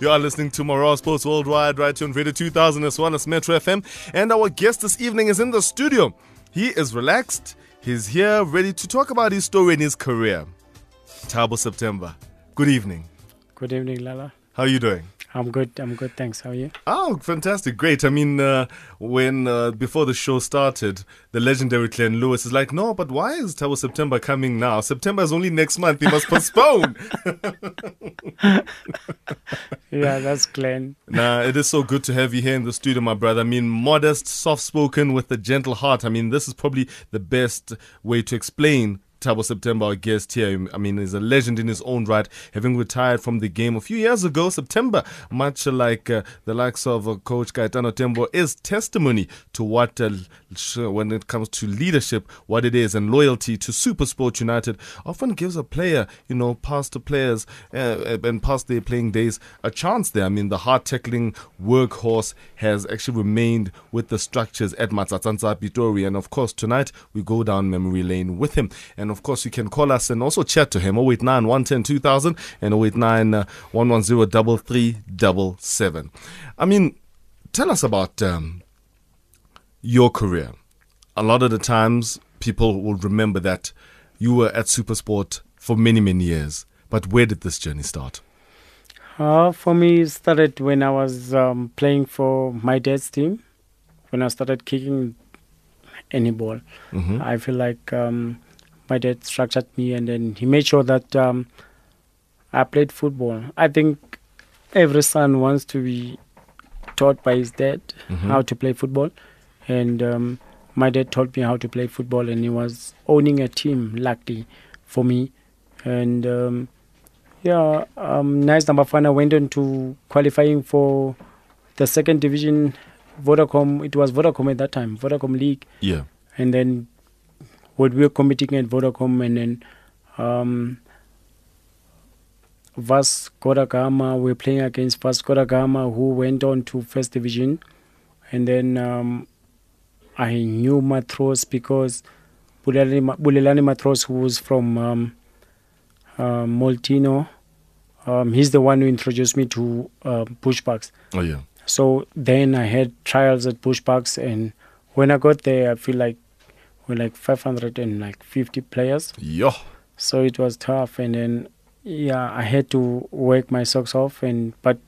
You are listening to Marawa Sports Worldwide right here on Radio 2000 as well as Metro FM. And our guest this evening is in the studio. He is relaxed. He's here ready to talk about his story and his career. Thabo September. Good evening. Good evening, Lala. How are you doing? I'm good. I'm good. Thanks. How are you? Oh, fantastic. Great. I mean, uh, when uh, before the show started, the legendary Glenn Lewis is like, no, but why is Thabo September coming now? September is only next month. He must postpone. yeah, that's Glenn. Nah, it is so good to have you here in the studio, my brother. I mean, modest, soft spoken, with a gentle heart. I mean, this is probably the best way to explain Thabo September, our guest here. I mean, he's a legend in his own right, having retired from the game a few years ago. September, much like uh, the likes of uh, Coach Kaitano Tembo, is testimony to what, uh, when it comes to leadership, what it is, and loyalty to Supersport United. Often gives a player, you know, past the players uh, and past their playing days, a chance there. I mean, the hard tackling workhorse has actually remained with the structures at Matsatsantsa Pitori. And of course, tonight we go down memory lane with him. And of course, you can call us and also chat to him 089 110 2000 and 089 uh, 110 3377. I mean, tell us about um, your career. A lot of the times, people will remember that you were at Supersport for many, many years. But where did this journey start? Uh, for me, it started when I was um, playing for my dad's team. When I started kicking any ball, Mm-hmm. I feel like um, my dad structured me, and then he made sure that um, I played football. I think every son wants to be taught by his dad Mhm. how to play football, and um, my dad taught me how to play football, and he was owning a team, luckily for me, and um, yeah, um, nice number five. I went on to qualifying for the second division. Vodacom, it was Vodacom at that time, Vodacom League Yeah. and then what we were competing at Vodacom and then um, Vasco da Gama, we were playing against Vasco da Gama who went on to first division and then um, I knew Matros because Bulelani, Matros who was from um, uh, Molteno um, he's the one who introduced me to uh, Bushbucks Oh, yeah. so then I had trials at Bushbucks, and when I got there, I feel like we're like 550 players. Yo. So it was tough, and then yeah, I had to work my socks off. And but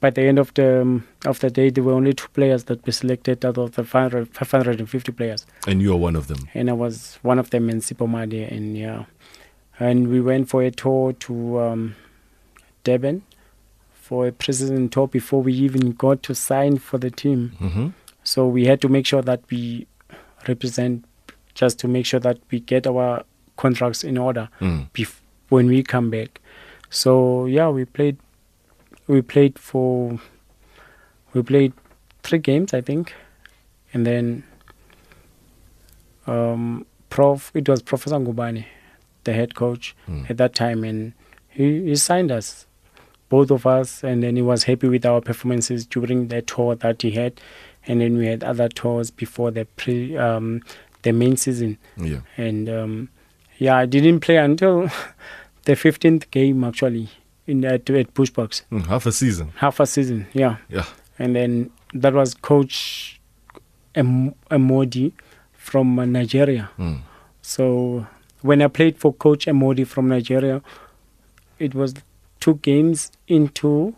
by the end of the um, of the day, there were only two players that were selected out of the 500, 550 players, And you are one of them. and I was one of them in Sipomade, and yeah, and we went for a tour to um, Durban for a preseason tour before we even got to sign for the team. Mm-hmm. So we had to make sure that we represent, just to make sure that we get our contracts in order Mm. bef- when we come back. So yeah, we played. We played for. We played three games, I think, and then. Um, Prof. It was Professor Ngubane, the head coach Mm. at that time, and he, he signed us, both of us, and then he was happy with our performances during the tour that he had, and then we had other tours before the pre um, the main season, Yeah. and um, yeah, I didn't play until the fifteenth game actually in at, at Bushbucks, Mm, half a season. half a season, yeah, Yeah. and then that was Coach Em- Emodi from Nigeria. Mm. So when I played for Coach Emodi from Nigeria, it was two games into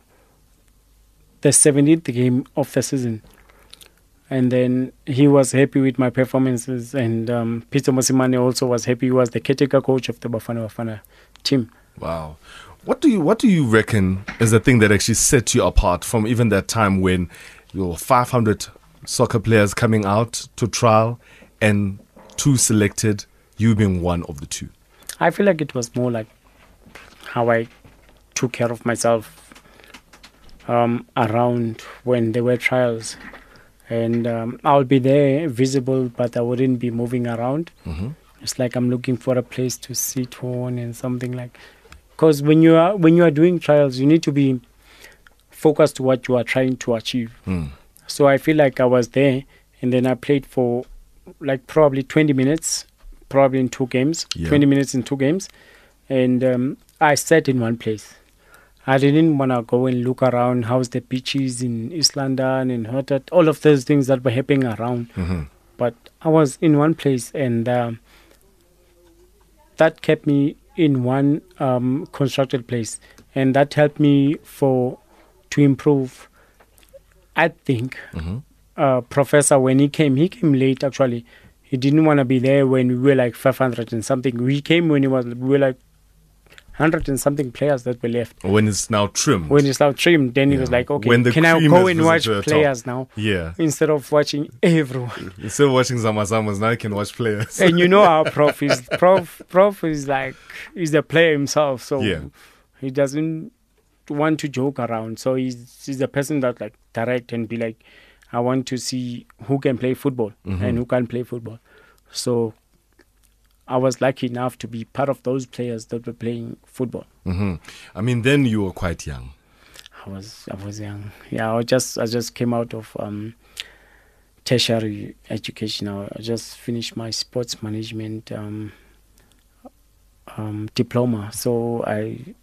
the 17th game of the season. And then he was happy with my performances, and um, Pitso Mosimane also was happy. He was the caretaker coach of the Bafana Bafana team. Wow. What do you What do you reckon is the thing that actually set you apart from even that time when you were 500 soccer players coming out to trial and two selected, you being one of the two? I feel like it was more like how I took care of myself um, around when there were trials. And um, I'll be there visible, but I wouldn't be moving around. Mm-hmm. It's like I'm looking for a place to sit on and something like. Because when you are when you are doing trials, you need to be focused to what you are trying to achieve. Mm. So I feel like I was there, and then I played for like probably 20 minutes, probably in two games, Yeah. 20 minutes in two games, and um, I sat in one place. I didn't want to go and look around how's the beaches in East London and that, all of those things that were happening around. Mhm. But I was in one place and um, that kept me in one um, constructed place and that helped me for to improve. I think Mhm. uh, professor when he came, he came late actually. He didn't want to be there when we were like 500 and something. We came when he was we were like 100 and something players that were left. When it's now trimmed. When it's now trimmed, then he was like, okay, When the can I go and watch players now yeah. instead of watching everyone? Instead of watching Zamazamas, now you can watch players. and you know how prof is. Prof, prof is like he's the player himself, so Yeah. he doesn't want to joke around. So he's he's the person that like direct and be like, I want to see who can play football Mhm. and who can't play football. So I was lucky enough to be part of those players that were playing football. hmm I mean, then you were quite young. I was I was young. Yeah, I just I just came out of um, tertiary education. I I just finished my sports management um, um, diploma. So I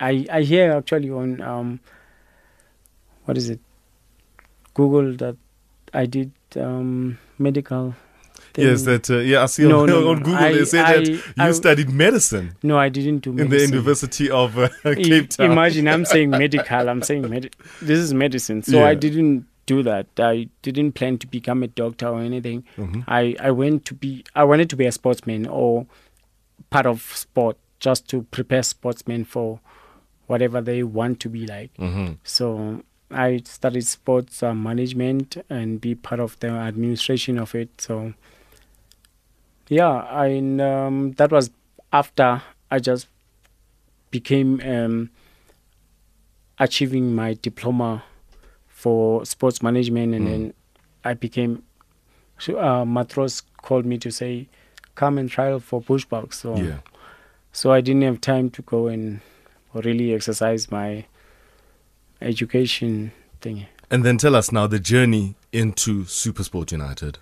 I I hear actually on um, what is it Google that I did um, medical. Thing. Yes, that uh, yeah. I see No, on, no, on. Google I- they say I- that you I- studied medicine no, I didn't do medicine. in the. University of uh, Cape Town. Imagine I'm saying medical. I'm saying med- this is medicine. So I didn't do that. I didn't plan to become a doctor or anything. Mhm. I I went to be. I wanted to be a sportsman or part of sport, just to prepare sportsmen for whatever they want to be like. Mhm. So I studied sports uh, management and be part of the administration of it. So yeah, I um, that was after I just became um, achieving my diploma for sports management, and Mm. then I became. So, uh, Matros called me to say, "Come and trial for Bushbuck." So Yeah. so I didn't have time to go and really exercise my education thing. And then tell us now the journey into Supersport United.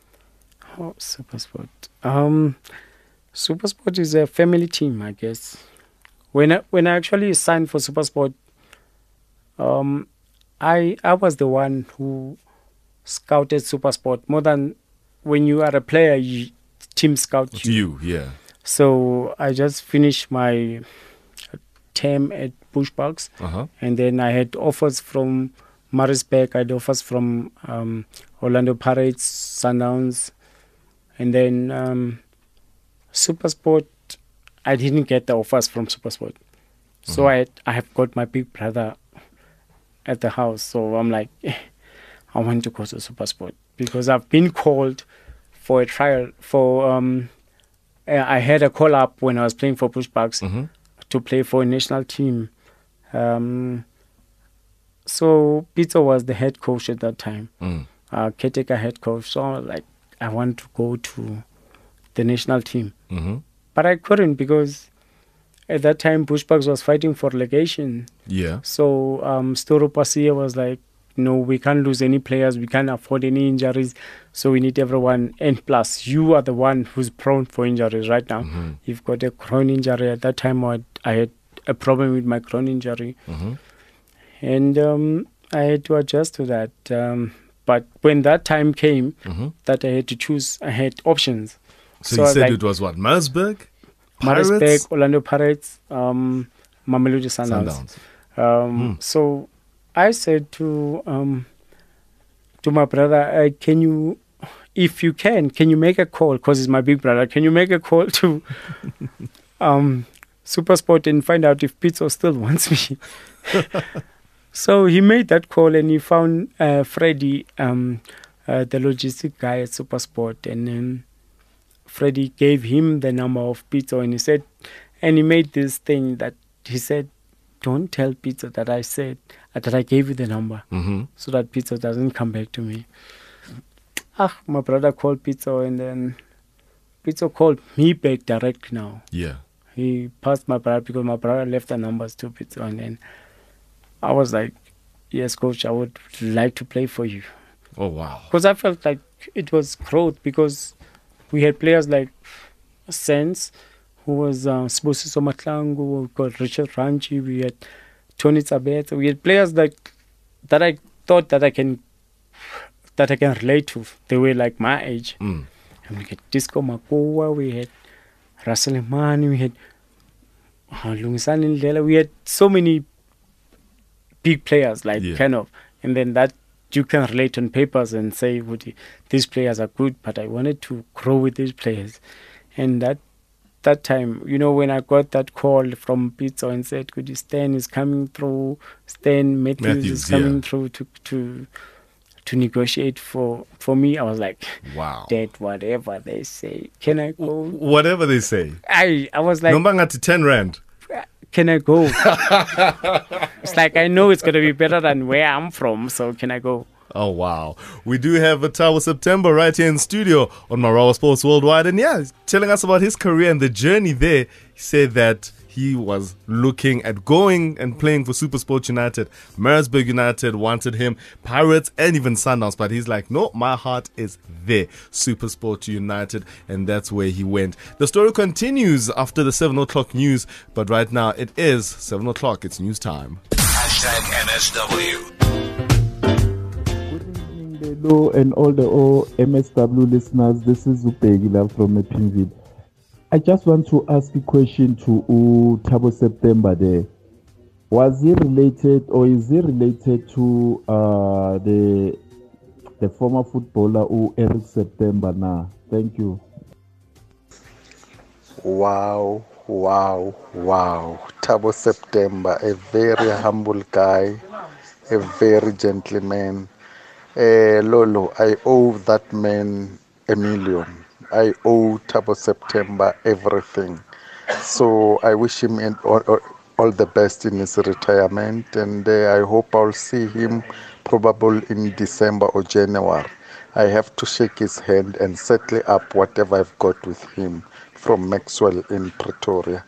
Oh, Supersport. Um, Supersport is a family team, I guess. When I, when I actually signed for Supersport, um, I I was the one who scouted Supersport more than when you are a player, you, team scout To you, yeah. So I just finished my term at Bushbucks. Uh huh. and then I had offers from Maritzburg, I had offers from um, Orlando Pirates, Sundowns, and then um, Supersport. I didn't get the offers from Supersport, so Mhm. I I have got my big brother at the house. So I'm like, eh, I want to go to Supersport because I've been called for a trial for. Um, uh, I had a call up when I was playing for Bushbucks hmm to play for a national team. Um, so Pitso was the head coach at that time, Mm. uh, caretaker head coach. So I was like, I want to go to the national team, hmm but I couldn't because at that time Bushbucks was fighting for relegation. Yeah. So um, Storo Pasia was like, no, we can't lose any players. We can't afford any injuries. So we need everyone. And plus, you are the one who's prone for injuries right now. hmm You've got a groin injury. At that time, I had, I had a problem with my groin injury, hmm and um, I had to adjust to that. Um, but when that time came, hmm that I had to choose, I had options. So, So you said like- it was what? Maritzburg? Pirates? Orlando Pirates, um, Mamelodi Sundowns. Sundowns. Um, Hmm. So I said to um, to my brother, uh, "Can you, if you can, can you make a call? Because it's my big brother. Can you make a call to um, SuperSport and find out if Pitso still wants me?" so he made that call and he found uh, Freddie, um, uh, the logistic guy at SuperSport, and then Freddie gave him the number of Pitso, and he said, and he made this thing that he said don't tell Pitso that I said uh, that I gave you the number hmm so that Pitso doesn't come back to me. Ah, my brother called Pitso and then Pitso called me back direct now. Yeah. He passed my brother because my brother left the numbers to Pitso and then I was like, Yes, coach, I would like to play for you. Oh, wow. Because I felt like it was growth because we had players like Sense, who was uh, Sibusiso Matlangu, we got Richard Ranchi, we had Tony Tabet. We had players that that I thought that I can that I can relate to. They were like my age. Mm. And we had Disco Makua, we had Russell Imani, we had uh, Lungisani Ndlela. We had so many big players, like Yeah. kind of, and then that you can relate on papers and say, "Would these players are good," but I wanted to grow with these players, and that that time, you know, when I got that call from Pitso and said, "Could you Stan is coming through, Stan Matthews, Matthews, is coming yeah. through to to to negotiate for for me," I was like, Wow. "Dad, whatever they say, can I go?" Whatever they say. I I was like, Number ngati 10 rand. "Can I go?" it's like I know it's gonna be better than where I'm from, so can I go? Oh wow. We do have a Thabo September right here in studio on Marawa Sports Worldwide. And yeah, telling us about his career and the journey there. He said that he was looking at going and playing for Super Sport United. Maritzburg United wanted him, Pirates and even Sundowns, but he's like, no, my heart is there. Super Sport United, and that's where he went. The story continues after the 7 o'clock news, but right now it is 7 o'clock. It's news time. Hashtag MSW. Good evening, Lelo and all the all MSW listeners. This is Ubegila from Epinville. I just want to ask a question to U Thabo September there. Was he related or is he related to uh, the the former footballer who Eric September now? Thank you. Wow, wow, wow. Thabo September, a very humble guy, a very gentleman. Eh, Lolo, I owe that man a million. I owe Thabo September everything. So I wish him all, all, the best in his retirement, and uh, I hope I'll see him probably in December or January. I have to shake his hand and settle up whatever I've got with him from Maxwell in Pretoria.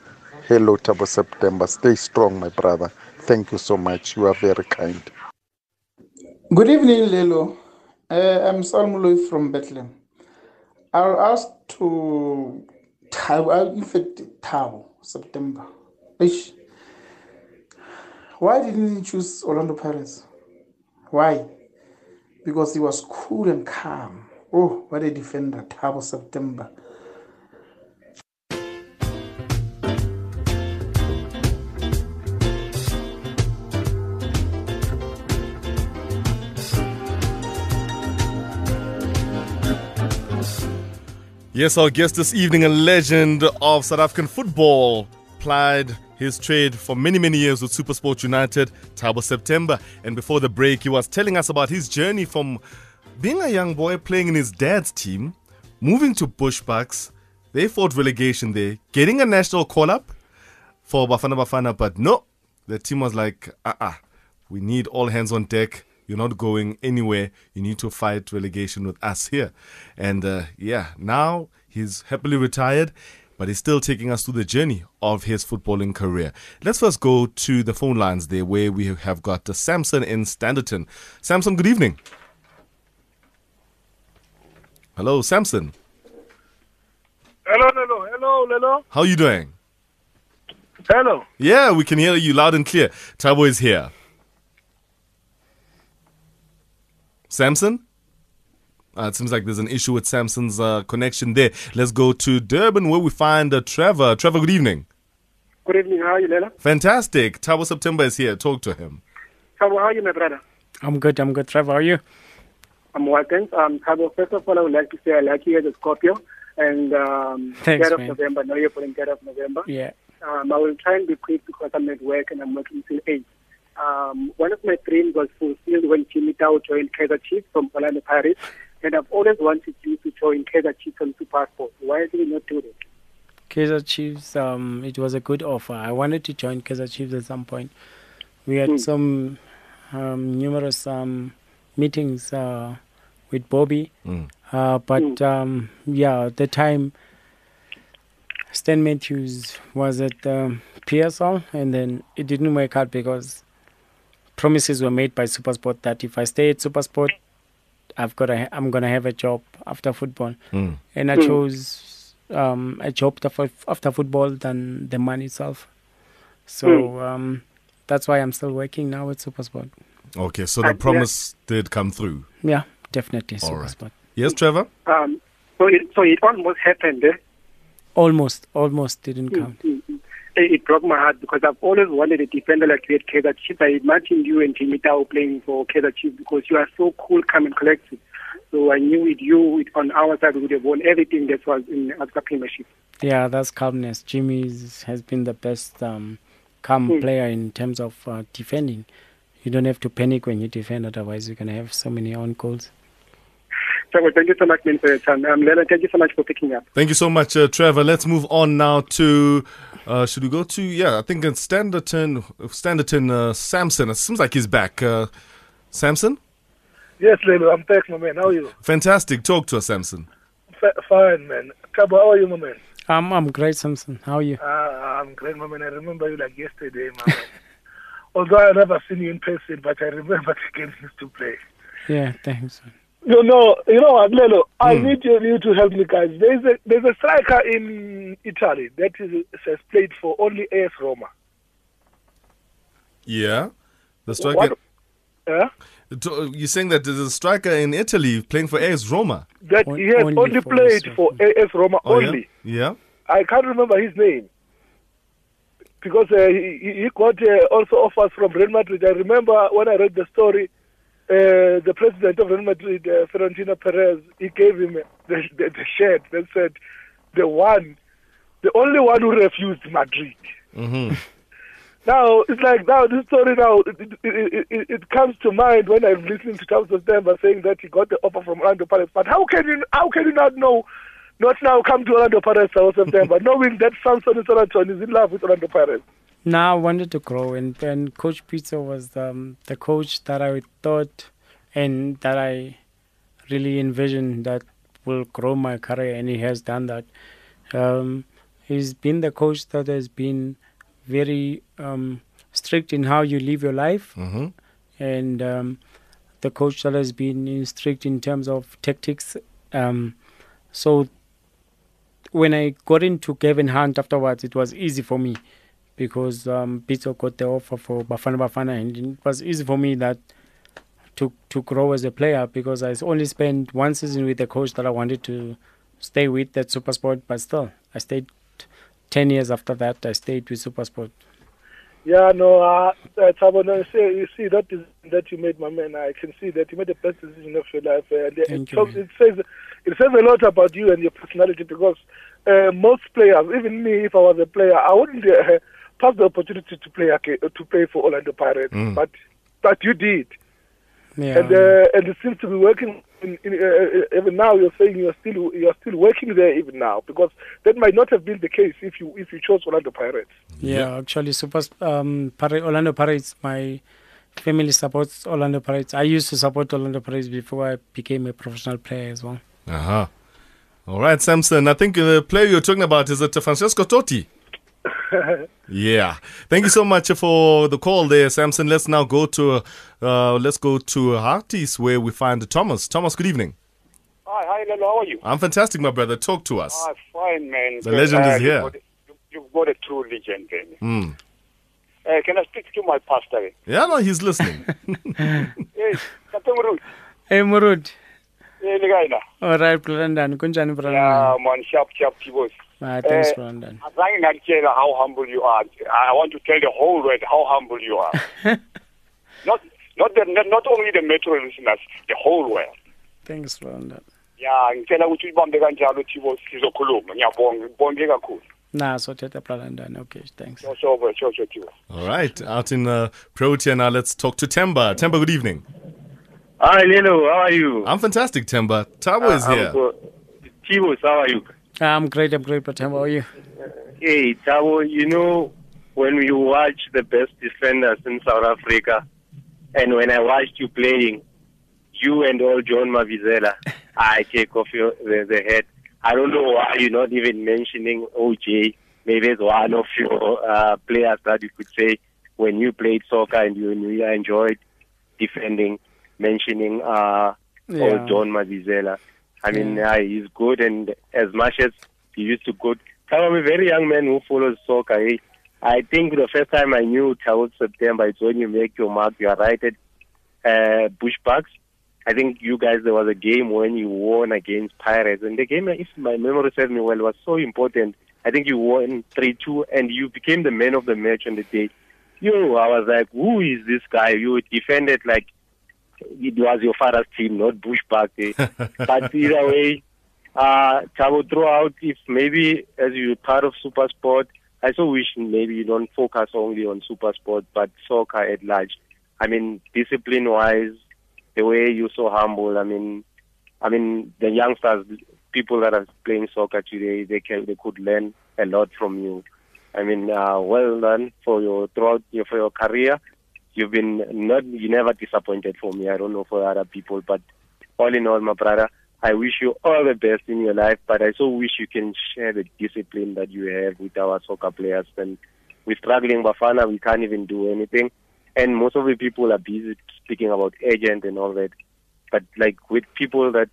Hello, Thabo September. Stay strong, my brother. Thank you so much. You are very kind. Good evening, Lelo. Uh, I'm Salmuloi from Bethlehem. I'll ask to Tabo, uh, in fact, Tabo, September. Ish. Why didn't he choose Orlando Pirates? Why? Because he was cool and calm. Oh, what a defender, Tabo September. Yes, our guest this evening, a legend of South African football, plied his trade for many, many years with Supersport United, Thabo September. And before the break, he was telling us about his journey from being a young boy playing in his dad's team, moving to Bushbucks. They fought relegation there, getting a national call up for Bafana Bafana, but no, the team was like, uh uh we need all hands on deck. You're not going anywhere. You need to fight relegation with us here. And uh, yeah, now he's happily retired, but he's still taking us through the journey of his footballing career. Let's first go to the phone lines there where we have got uh, Samson in Standerton. Samson, good evening. Hello, Samson. Hello, hello, hello, hello, How are you doing? hello. Yeah, we can hear you loud and clear. Thabo is here. Samson? Uh, it seems like there's an issue with Samson's uh, connection there. Let's go to Durban where we find uh, Trevor. Trevor, good evening. Good evening. How are you, Lela? Fantastic. Thabo September is here. Talk to him. Thabo, how are you, my brother? I'm good. I'm good. Trevor, how are you? I'm well, thanks. Um, Thabo, first of all, I would like to say I like you as a Scorpio. And um, Thanks, 3rd of man. November, now you're putting 3rd of November. Yeah. Um, I will try and be quick because I'm at work and I'm working till 8. Um, one of my dreams was fulfilled when Jimmy Tau joined Kaizer Chiefs from Orlando Pirates. And I've always wanted you to join Kaizer Chiefs on Super Sport. Why did you not do it? Kaizer Chiefs, um, it was a good offer. I wanted to join Kaizer Chiefs at some point. We had Hmm. some um, numerous um, meetings uh, with Bobby, Mm. uh, but um, yeah, at the time, Stan Matthews was at um, PSL, and then it didn't work out because promises were made by Supersport that if I stay at Supersport, I've got a, I'm gonna have a job after football Mm. and I Mm. chose um, a job after, after football than the money itself. So um, that's why I'm still working now at Supersport. Okay, so the And, yeah. promise did come through. Yeah, definitely All right. Supersport. Yes, Trevor? Um, so it so it almost happened. Eh? Almost, almost didn't count. Mm, mm. It, broke my heart because I've always wanted a defender like you at Kaizer Chiefs. I imagined you and Jimmy Tau playing for Kaizer Chiefs because you are so cool, calm, and collected. So I knew with you, on our side, we would have won everything that was in Africa Premiership. Yeah, that's calmness. Jimmy has been the best um, calm Hmm. player in terms of uh, defending. You don't have to panic when you defend, otherwise you're gonna have so many own goals. So well, thank you so much, man, for your time. Um, Leonard, thank you so much for picking up. Thank you so much, uh, Trevor. Let's move on now to. Uh, should we go to? Yeah, I think it's Standerton. Standerton uh, Samson. It seems like he's back. Uh, Samson? Yes, Lelo, I'm back, my man. How are you? Fantastic. Talk to us, Samson. F- fine, man. Thabo, how are you, my man? I'm I'm great, Samson. How are you? Uh, I'm great, my man. I remember you like yesterday, my man. Although I never seen you in person, but I remember the games used to play. Yeah, thanks. You know, you know what, Lelo? I Hmm. need you, you to help me, guys. There's a there's a striker in Italy that is has played for only AS Roma. Yeah. The striker. What? Yeah? You're saying that there's a striker in Italy playing for AS Roma. That On- he has only only, played AS for AS Roma Oh, only. yeah? Yeah. I can't remember his name because uh, he, he he got uh, also offers from Real Madrid. I remember when I read the story, uh, the president of Real Madrid, uh, Florentino Perez, he gave him the, the, the shirt that said, "The one, the only one who refused Madrid." hmm Now it's like now this story now it, it, it, it, comes to mind when I'm listening to Thomas September saying that he got the offer from Orlando Pirates. But how can you how can you not know? Not now come to Orlando Pirates South September, knowing that Samson Soraton is in love with Orlando Pirates. Now I wanted to grow, and, and Coach Pitso was um, the coach that I thought and that I really envisioned that will grow my career, and he has done that. Um, he's been the coach that has been very um, strict in how you live your life, hmm and um, the coach that has been strict in terms of tactics. Um, so when I got into Gavin Hunt afterwards, it was easy for me because um, Pitso got the offer for Bafana Bafana, and it was easy for me that to to grow as a player because I only spent one season with the coach that I wanted to stay with at Supersport, but still I stayed ten years after that. I stayed with Supersport. Yeah, no, uh, uh, Thabo, no, you see, you see that is that you made, my man. I can see that you made the best decision of your life. Uh, and it, you, talks- it says it says a lot about you and your personality because uh, most players, even me, if I was a player, I wouldn't uh, pass the opportunity to play to play for Orlando Pirates, Mm. but but you did, Yeah, and uh, and it seems to be working. In, in, uh, uh, even now, you're saying you're still you're still working there even now because that might not have been the case if you if you chose Orlando Pirates. Yeah, actually, Super um, Pir- Orlando Pirates. My family supports Orlando Pirates. I used to support Orlando Pirates before I became a professional player as well. Uh huh. All right, Samson. I think the player you're talking about is it Francesco Totti? yeah. Thank you so much for the call there, Samson. Let's now go to uh, let's go to Hartis where we find Thomas. Thomas, good evening. Hi, hi, Lelo. How are you? I'm fantastic, my brother. Talk to us. Ah, fine, man. The legend is you've here. got you- You've got a true legend, then. Hmm. Uh, can I speak to my pastor? Yeah, no, he's listening. Hey, Captain Murut. Hey, Murud. Hey, Ligaina. All right, Brandon. Kunjani, Yeah, man, sharp, sharp, Tibos. Ah, thanks, Eh, Brandon. Azange ngakutshela how humble you are. I want to tell the whole world how humble you are. not, not, the, not, not only the metro listeners, the whole world. Thanks, Brandon. Ya, ngicela ukuthi uyibambe kanjalo Thibos sizokhuluma. Ngiyabonga, ngibonge kakhulu. Nah, so Teta Brandon. Okay, thanks. So, so, so, so, Thibos. All right, out in uh, Protea now. Let's talk to Temba. Temba, good evening. Hi, Lelo. How are you? I'm fantastic, Temba. Thabo is I'm here. good. How are you? I'm great. I'm great, Brandon. How are you? Hey, Thabo, you know, when you watch the best defenders in South Africa, and when I watched you playing, you and all John Mavizela, I take off your, the, the head. I don't know why you're not even mentioning OJ. Maybe it's one of your uh, players that you could say when you played soccer and you, you enjoyed defending, mentioning uh, Yeah. or John Mavizela. I mean, Yeah. uh, he's good, and as much as he used to go, I'm a very young man who follows soccer. Hey, I think the first time I knew towards September, it's when you make your mark. You are right at uh, Bushbucks. I think you guys, there was a game when you won against Pirates. And the game, if my memory serves me well, was so important. I think you won 3 2, and you became the man of the match on the day. You, I was like, who is this guy? You defended like it was your father's team, not Bushbuck. Eh? but either way, uh, Thabo throughout, if maybe as you're part of Super Sport, I so wish maybe you don't focus only on Super Sport, but soccer at large. I mean, discipline-wise, the way you're so humble. I mean, I mean, the youngsters, people that are playing soccer today, they can, they could learn a lot from you. I mean, uh, well done for your throughout your for your career. You've been not you never disappointed for me. I don't know for other people, but all in all, my brother, I wish you all the best in your life. But I so wish you can share the discipline that you have with our soccer players. And we're struggling, Bafana. We can't even do anything. And most of the people are busy speaking about agent and all that. But like with people that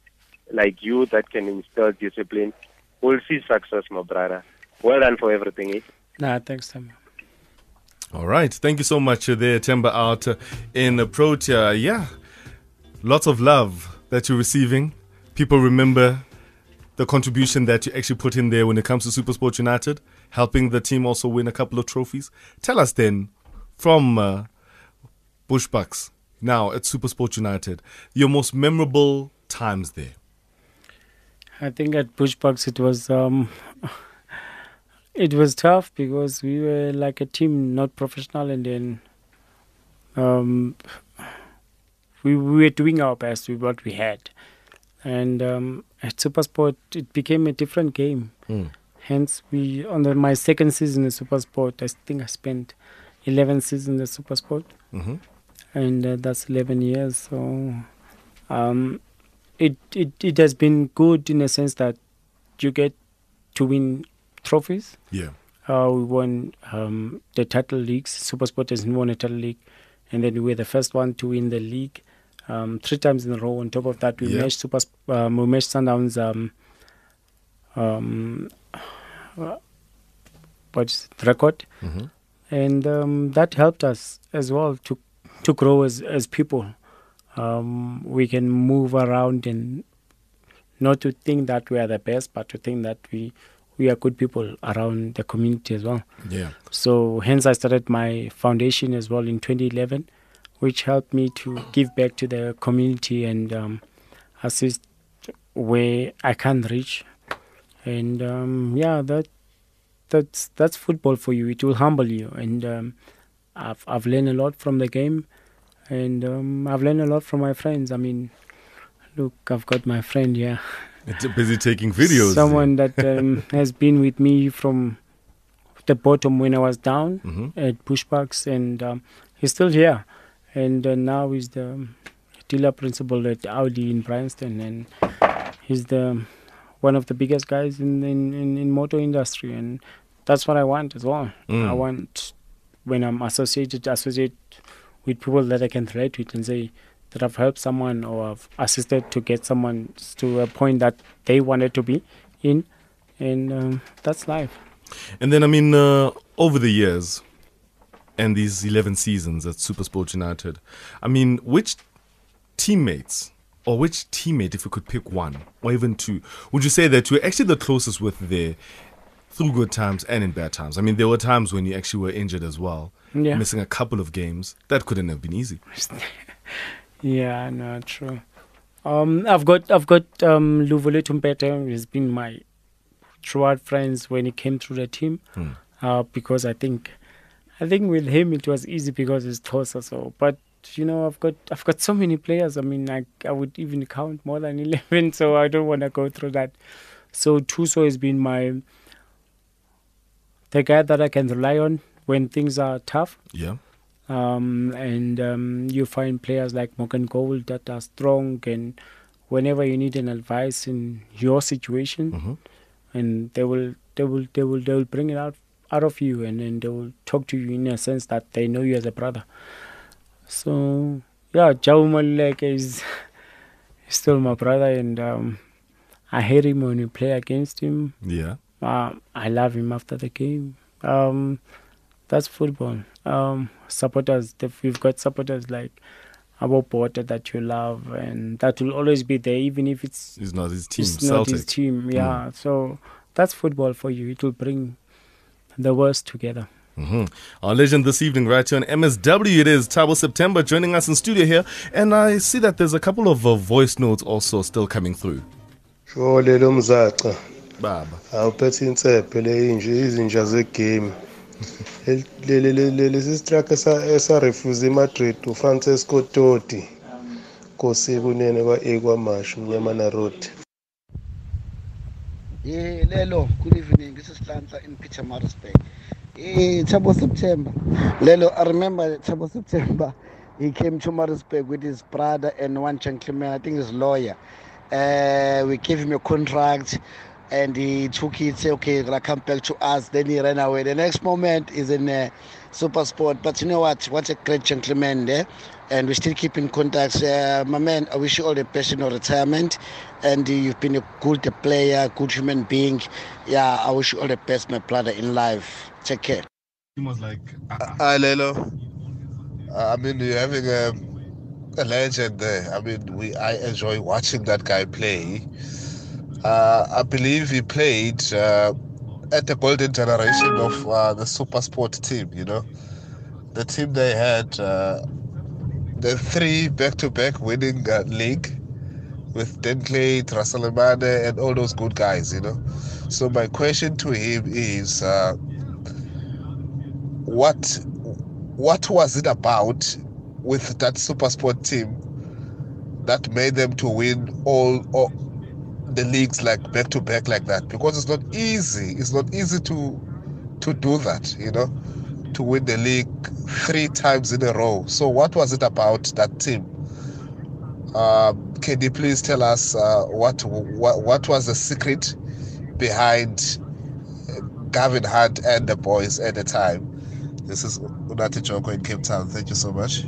like you that can instill discipline, we'll see success, my brother. Well done for everything. Eh? Nah, thanks, Sam. All right. Thank you so much uh, there, Temba out uh, in Protea. Yeah. Lots of love that you're receiving. People remember the contribution that you actually put in there when it comes to Supersport United, helping the team also win a couple of trophies. Tell us then, from uh, Bushbucks, now at Supersport United, your most memorable times there. I think at Bushbucks it was um, it was tough because we were like a team, not professional, and then um, we, we were doing our best with what we had. And um, at Supersport, it became a different game. Mm. Hence, we on the, my second season in Supersport, I think I spent 11 seasons in Supersport, Mm-hmm. and uh, that's 11 years. So um, it, it it has been good in a sense that you get to win trophies. Yeah. Uh, we won um, the title leagues. Supersport has won a title league, and then we were the first one to win the league um, three times in a row. On top of that, we Yeah. matched Super. Um, we matched Sundowns. Um, um, uh, what's the record? Mhm. And um, that helped us as well to to grow as as people. Um, we can move around and not to think that we are the best, but to think that we we are good people around the community as well. Yeah. So hence I started my foundation as well in 2011, which helped me to give back to the community and um, assist where I can reach. And um, yeah, that that's that's football for you. It will humble you, and um, I've I've learned a lot from the game, and um, I've learned a lot from my friends. I mean, look, I've got my friend here. It's busy taking videos. Someone that um, has been with me from the bottom when I was down Mhm. at Bushbucks, and um, he's still here. And uh, now he's the dealer principal at Audi in Bryanston, and he's the one of the biggest guys in in, in, in motor industry, and that's what I want as well. Mm. I want when I'm associated associate with people that I can relate with and say that I've helped someone or I've assisted to get someone to a point that they wanted to be in, and um, that's life. And then, I mean, uh, over the years and these 11 seasons at Supersport United, I mean, which teammates or which teammate, if you could pick one or even two, would you say that you're actually the closest with there through good times and in bad times? I mean, there were times when you actually were injured as well, Yeah. missing a couple of games. That couldn't have been easy. Yeah, no, true. Um, I've got I've got um, Luvule Tumpete has been my throughout friends when he came through the team, Hmm. uh, because I think I think with him it was easy because he's Tosa. So, but you know I've got I've got so many players. I mean I I would even count more than eleven. So I don't want to go through that. So Tuso has been my the guy that I can rely on when things are tough. Yeah. Um, and um, you find players like Morgan Gould that are strong, and whenever you need an advice in your situation, Mhm. and they will they will they will they will bring it out out of you, and then they will talk to you in a sense that they know you as a brother. So yeah, Jao Malek is still my brother, and um, I hate him when we play against him. Yeah. Uh, I love him after the game. Um, that's football. Um, supporters, the- we've got supporters like our Porter that you love, and that will always be there, even if it's It's not his team, it's not his team. Yeah, so that's football for you. It will bring the worst together. hmm Our legend this evening, right here on MSW, it is Thabo September joining us in studio here. And I see that there's a couple of uh, voice notes also still coming through. Sho lelo Baba. awuphethe insephe le inje izinja zegame lesi sitraka esarefuse emadrid ufrancesco toti nkosi kunene kwa-a kwamashu mnyamana road Yeah, Lelo, good evening. This is Lanza in Pietermaritzburg. Hey, Chabo September. Lelo, I remember Chabo September. He came to Maritzburg with his brother and one gentleman, I think his lawyer. Uh, we gave him a contract and he took it, say, okay, gonna come back to us. Then he ran away. The next moment is in uh, Super Sport. But you know what? What a great gentleman there. And we still keep in contact. Uh, my man, I wish you all the best in your retirement. And uh, you've been a good player, good human being. Yeah, I wish you all the best, my brother, in life. Take care. He was like, Hi, Lelo. Uh, I mean, you're having a, a legend there. I mean, we I enjoy watching that guy play. Uh, I believe he played uh, at the golden generation of uh, the Super Sport team. You know, the team they had uh, the three back-to-back winning uh, league with Denkley, Trasalemane, and all those good guys. You know, so my question to him is. Uh, what what was it about with that super sport team that made them to win all, all the leagues like back to back like that because it's not easy it's not easy to to do that you know to win the league three times in a row so what was it about that team um, can you please tell us uh, what, what what was the secret behind uh, Gavin Hunt and the boys at the time this is Unati Joko in Cape Town. Thank you so much.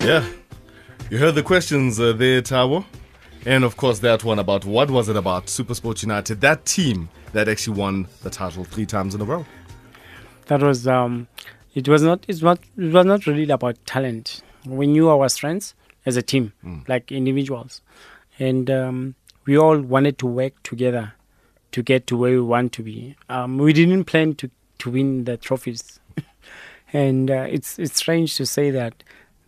Yeah. You heard the questions uh, there, Thabo. And of course, that one about what was it about Supersport United, that team that actually won the title three times in a row. That was um, it was not it's not it was not really about talent. We knew our strengths as a team, like individuals, and um, we all wanted to work together to get to where we want to be. Um, we didn't plan to to win the trophies, and uh, it's it's strange to say that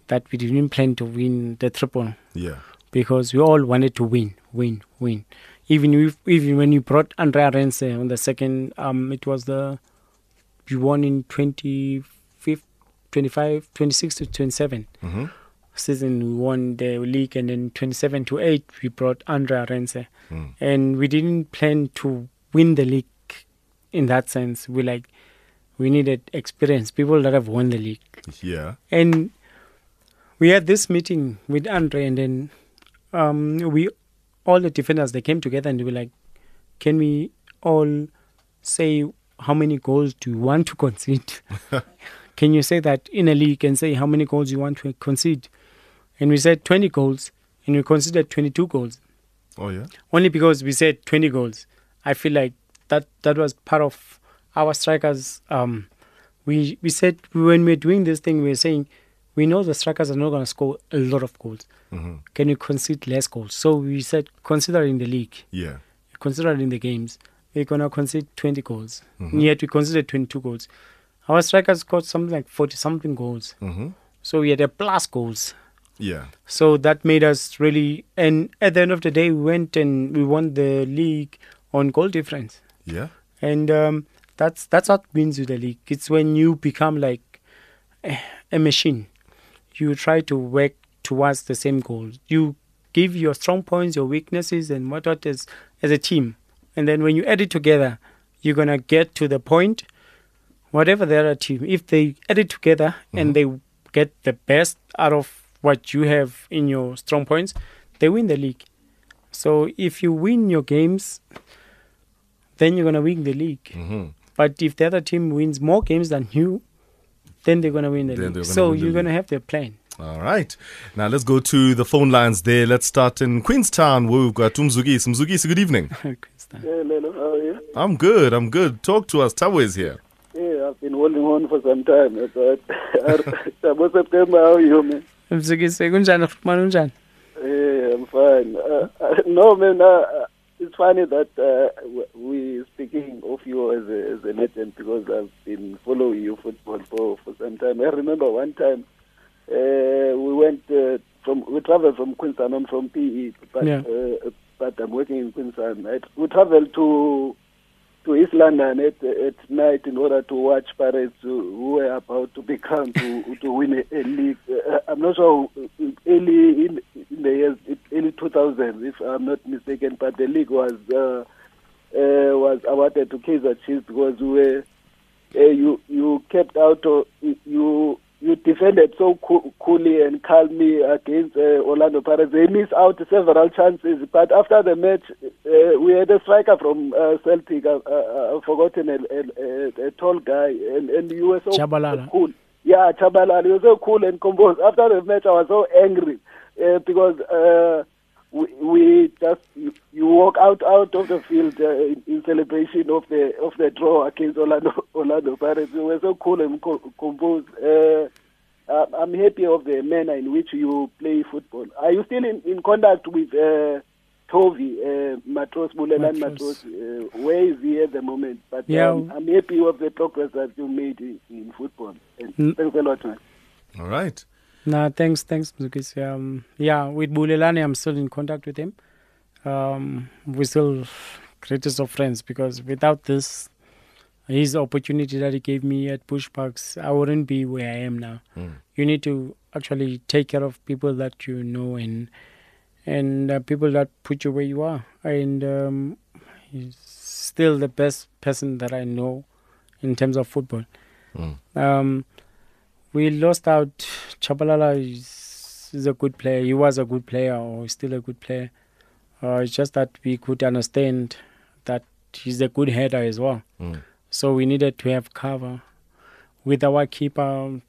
that we didn't plan to win the triple Yeah. Because we all wanted to win, win, win. Even if, even when you brought Andre Arendse on the second, um, it was the we won in 25, 25 26 to 27 Mm-hmm. season. We won the league, and then 27 to 8 we brought Andre Arendse, Mm. and we didn't plan to win the league in that sense. We like we needed experience, people that have won the league. Yeah. And we had this meeting with Andre, and then um, we, all the defenders, they came together and they were like, "Can we all say how many goals do you want to concede? Can you say that in a league and say how many goals you want to concede?" And we said 20 goals, and we considered 22 goals Oh, yeah. only because we said 20 goals. I feel like that that was part of our strikers. Um, we we said when we're doing this thing, we're saying we know the strikers are not going to score a lot of goals. Mhm. Can you concede less goals? So we said considering the league, Yeah. considering the games, we're going to concede 20 goals. Mhm. Yet we considered 22 goals. Our strikers scored something like 40 something goals. Mm-hmm. So we had a plus goals. Yeah. So that made us really, and at the end of the day, we went and we won the league on goal difference. Yeah. And um, that's that's what wins you the league. It's when you become like a, a machine. You try to work towards the same goal. You give your strong points, your weaknesses, and what what is as a team. And then when you add it together, you're gonna get to the point. Whatever the other team, if they add it together and they get the best out of what you have in your strong points, they win the league. So if you win your games, then you're gonna win the league. Mm-hmm. But if the other team wins more games than you, then they're gonna win the Then league. gonna So win you're gonna have their plan. All right. Now let's go to the phone lines there. Let's start in Queenstown where we've got Umzugisi. Mzugisi, good evening. Queenstown. Yeah, Lelo, how are you? I'm good. I'm good. Talk to us. Thabo is here. Yeah, I've been holding on for some time. But Thabo September, how are you, man? mzukise kunjani rhumana unjani Hey, I'm fine. Uh, uh, no, man, uh, uh, it's funny that uh, we speaking of you as a, as a legend because I've been following you football for, for some time. I remember one time uh, we went uh, from we traveled from Queenstown. I'm from PE, but Yeah. uh, but I'm working in Queenstown. Right? We traveled to to East London at, at night in order to watch Pirates who, were about to become to to win a, a league. Uh, I'm not sure uh, early in, in the years early 2000s, if I'm not mistaken, but the league was uh, uh, was awarded to Kaizer Chiefs because we were uh, you you kept out of you you defended so coo- coolly and calmly against uh, Orlando Pirates. They missed out several chances, but after the match, uh, we had a striker from uh, Celtic. Uh, uh, I've forgotten a, a, a, a tall guy, and, and you were so Chabalala. cool. Yeah, Chabalala. You were so cool and composed. After the match, I was so angry uh, because. We, we just you, you walk out out of the field uh, in, in celebration of the of the draw against Orlando Orlando Pirates. We were so cool and co- composed. Uh, I'm happy of the manner in which you play football. Are you still in, in contact with uh, Tovi uh, Matros Bulelan Matros? Uh, where is he at the moment? But Yeah. um, I'm happy of the progress that you made in, in football. And Mm. thanks a lot, man. All right. Nah, thanks, thanks, Mzukisi. Um, yeah, with Bulelani, I'm still in contact with him. Um, we're still greatest of friends because without this, his opportunity that he gave me at Bushbucks, I wouldn't be where I am now. Mm. You need to actually take care of people that you know and and uh, people that put you where you are. And um, he's still the best person that I know in terms of football. Mm. Um, we lost out. Chabalala is, is a good player. He was a good player, or still a good player. Uh, it's just that we could understand that he's a good header as well. Mm. So we needed to have cover with our keeper,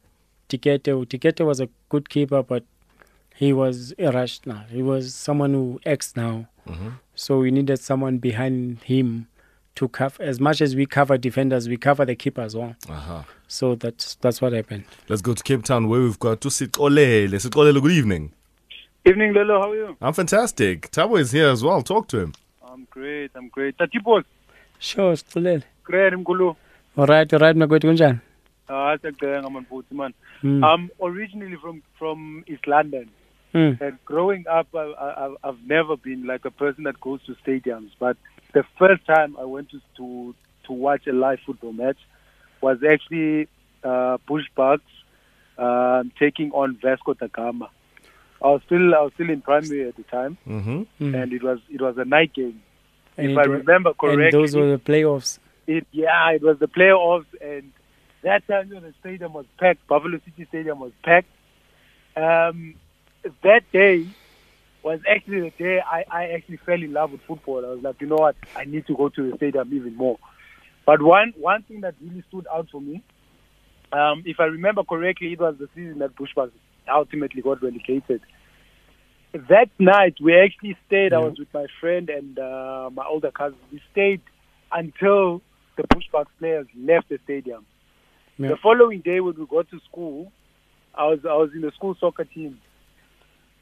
Tikete. Tikete was a good keeper, but he was irrational. He was someone who acts now. Mhm. So we needed someone behind him to cover. As much as we cover defenders, we cover the keeper as well. Uh-huh. So that's that's what happened. Let's go to Cape Town where we've got to Sikolele. Sikolele, good evening. Evening, Lelo. How are you? I'm fantastic. Thabo is here as well. Talk to him. I'm great. I'm great. Tatipos. Sure, Sicilele. Great, Mkulu. All right, all right, mnakwethu kunjani? Ah, sekudeka manfuthi man. Mm. I'm originally from from East London. Mm. And growing up, I, I, I've never been like a person that goes to stadiums. But the first time I went to to, to watch a live football match was actually uh, Bush Parks um, taking on Vasco da Gama. I was still I was still in primary at the time, Mm-hmm. and it was it was a night game. And if I remember correctly, And those were the playoffs. it yeah, it was the playoffs, and that time you know, the stadium was packed. Buffalo City Stadium was packed. Um, that day was actually the day I, I actually fell in love with football. I was like, you know what, I need to go to the stadium even more. But one one thing that really stood out for me, um, if I remember correctly, it was the season that Bushbucks ultimately got relegated. That night, we actually stayed. I was with my friend and uh, my older cousin. We stayed until the Bushbucks players left the stadium. Yeah. The following day, when we got to school, I was I was in the school soccer team.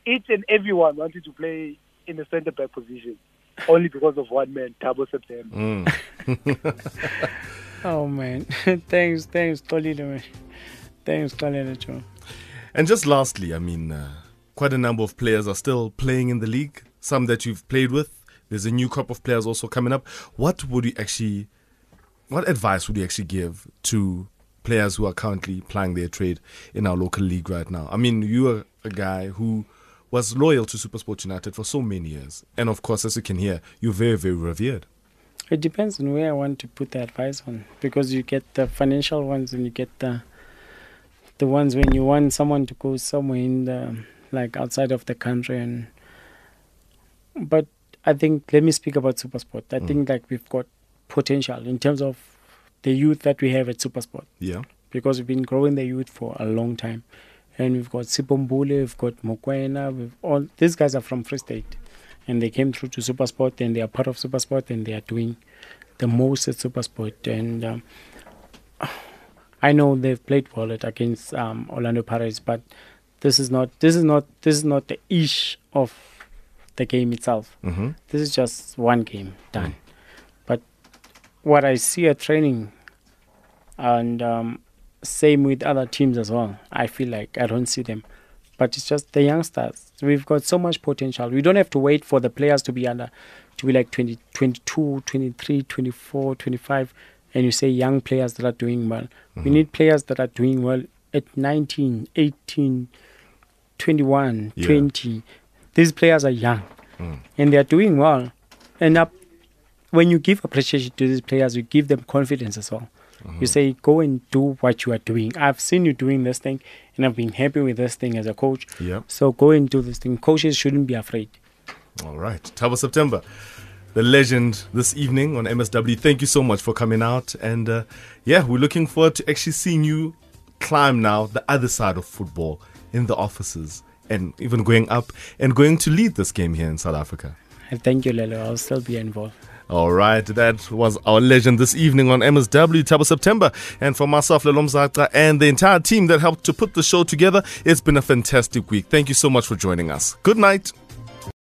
Each and everyone wanted to play in the centre back position, only because of one man, Thabo September. Mm. Oh man, thanks, thanks, Tolile, man. Thanks, Tolile, Joe. And just lastly, I mean, uh, quite a number of players are still playing in the league. Some that you've played with. There's a new crop of players also coming up. What would you actually, what advice would you actually give to players who are currently plying their trade in our local league right now? I mean, you are a guy who was loyal to Supersport United for so many years, and of course, as you can hear, you're very, very revered. It depends on where I want to put the advice on because you get the financial ones and you get the the ones when you want someone to go somewhere in the like outside of the country and but I think let me speak about Supersport. I Mm. think like we've got potential in terms of the youth that we have at Supersport. Yeah. Because we've been growing the youth for a long time. And we've got Sipombule, we've got Mokwena, we've all these guys are from Free State. And they came through to Supersport and they are part of Supersport and they are doing the most at Supersport. And um, I know they've played well at against um, Orlando Pirates, but this is not this is not this is not the ish of the game itself. Mhm. This is just one game done. But what I see at training, and um, same with other teams as well. I feel like I don't see them, but it's just the youngsters. We've got so much potential. We don't have to wait for the players to be under, to be like 20, 22, 23, 24, 25, and you say young players that are doing well. We need players that are doing well at 19, 18, 21, Yeah. 20. These players are young Mm. and they are doing well. And up, when you give appreciation to these players, you give them confidence as well. You say, go and do what you are doing. I've seen you doing this thing, and I've been happy with this thing as a coach. Yeah. So go and do this thing. Coaches shouldn't be afraid. All right. Thabo September, the legend this evening on MSW. Thank you so much for coming out. And uh, yeah, we're looking forward to actually seeing you climb now the other side of football in the offices and even going up and going to lead this game here in South Africa. Thank you, Lelo. I'll still be involved. All right, that was our legend this evening on MSW Thabo September. And for myself, Lelo Mzaza, and the entire team that helped to put the show together, it's been a fantastic week. Thank you so much for joining us. Good night.